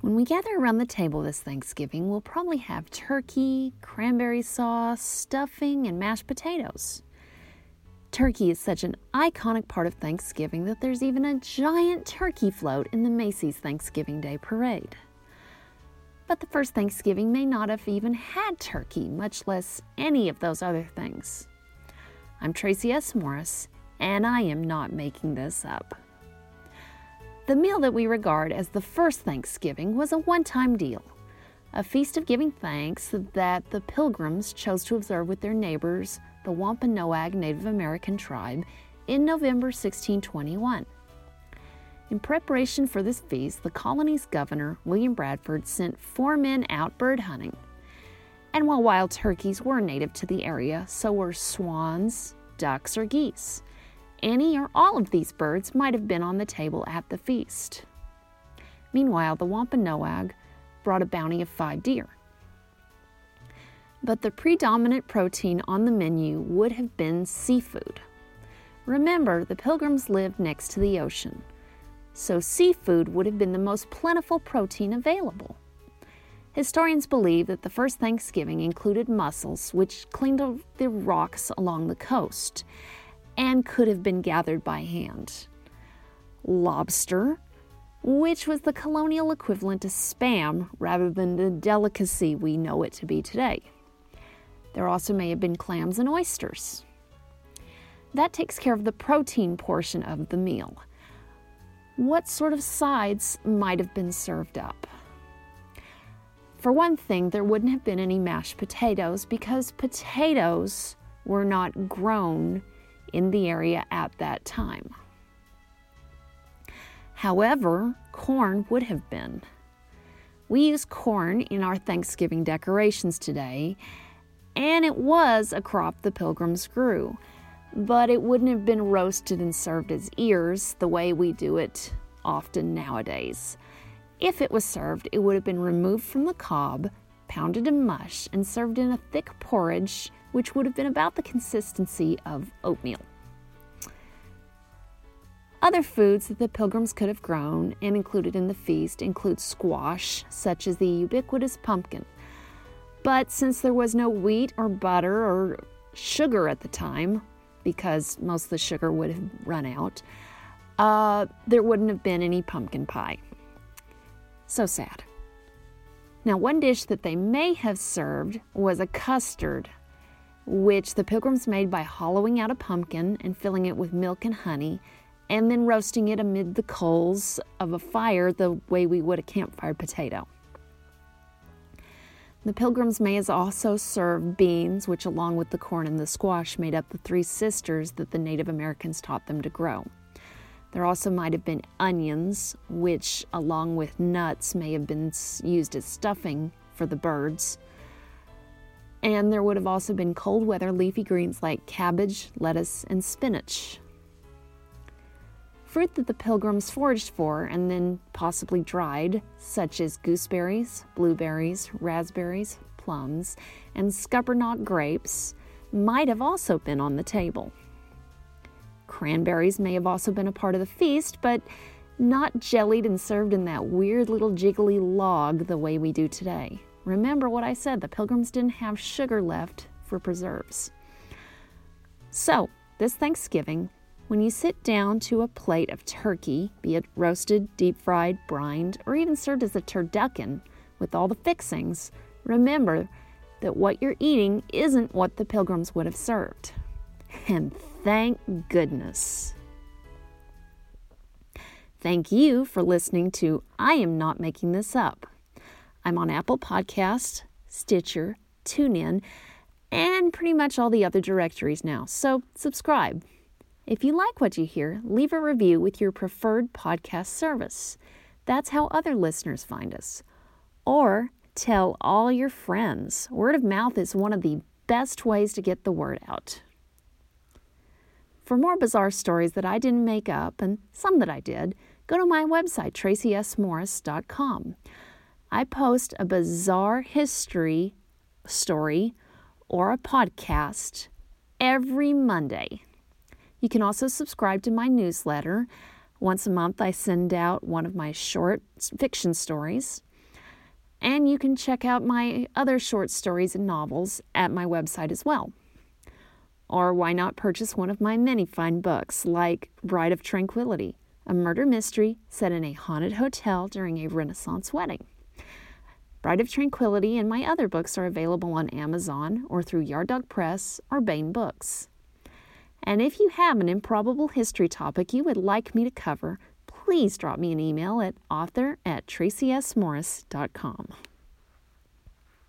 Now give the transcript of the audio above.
When we gather around the table this Thanksgiving, we'll probably have turkey, cranberry sauce, stuffing, and mashed potatoes. Turkey is such an iconic part of Thanksgiving that there's even a giant turkey float in the Macy's Thanksgiving Day Parade. But the first Thanksgiving may not have even had turkey, much less any of those other things. I'm Tracy S. Morris, and I am not making this up. The meal that we regard as the first Thanksgiving was a one time deal, a feast of giving thanks that the pilgrims chose to observe with their neighbors the Wampanoag Native American tribe in November 1621. In preparation for this feast, the colony's governor, William Bradford, sent four men out bird hunting. And while wild turkeys were native to the area, so were swans, ducks, or geese. Any or all of these birds might have been on the table at the feast. Meanwhile, the Wampanoag brought a bounty of five deer but the predominant protein on the menu would have been seafood. Remember, the pilgrims lived next to the ocean, so seafood would have been the most plentiful protein available. Historians believe that the first Thanksgiving included mussels, which cleaned the rocks along the coast and could have been gathered by hand. Lobster, which was the colonial equivalent to spam rather than the delicacy we know it to be today. There also may have been clams and oysters. That takes care of the protein portion of the meal. What sort of sides might have been served up? For one thing, there wouldn't have been any mashed potatoes because potatoes were not grown in the area at that time. However, corn would have been. We use corn in our Thanksgiving decorations today, and it was a crop the pilgrims grew, but it wouldn't have been roasted and served as ears the way we do it often nowadays. If it was served, it would have been removed from the cob, pounded in mush, and served in a thick porridge, which would have been about the consistency of oatmeal. Other foods that the pilgrims could have grown and included in the feast include squash, such as the ubiquitous pumpkin, but since there was no wheat or butter or sugar at the time, because most of the sugar would have run out, uh, there wouldn't have been any pumpkin pie. So sad. Now, one dish that they may have served was a custard, which the pilgrims made by hollowing out a pumpkin and filling it with milk and honey, and then roasting it amid the coals of a fire the way we would a campfire potato. The pilgrims may also serve beans, which, along with the corn and the squash, made up the three sisters that the Native Americans taught them to grow. There also might have been onions, which, along with nuts, may have been used as stuffing for the birds. And there would have also been cold weather leafy greens like cabbage, lettuce, and spinach fruit that the pilgrims foraged for and then possibly dried, such as gooseberries, blueberries, raspberries, plums, and scuppernong grapes, might have also been on the table. Cranberries may have also been a part of the feast, but not jellied and served in that weird little jiggly log the way we do today. Remember what I said the pilgrims didn't have sugar left for preserves. So, this Thanksgiving, when you sit down to a plate of turkey, be it roasted, deep fried, brined, or even served as a turducken with all the fixings, remember that what you're eating isn't what the pilgrims would have served. And thank goodness. Thank you for listening to I Am Not Making This Up. I'm on Apple Podcast, Stitcher, TuneIn, and pretty much all the other directories now, so subscribe. If you like what you hear, leave a review with your preferred podcast service. That's how other listeners find us. Or tell all your friends. Word of mouth is one of the best ways to get the word out. For more bizarre stories that I didn't make up, and some that I did, go to my website, tracysmorris.com. I post a bizarre history story or a podcast every Monday. You can also subscribe to my newsletter. Once a month, I send out one of my short fiction stories. And you can check out my other short stories and novels at my website as well. Or why not purchase one of my many fine books, like Bride of Tranquility, a murder mystery set in a haunted hotel during a Renaissance wedding. Bride of Tranquility and my other books are available on Amazon or through Yard Dog Press or Baen Books. And if you have an improbable history topic you would like me to cover, please drop me an email at author at tracysmorris.com.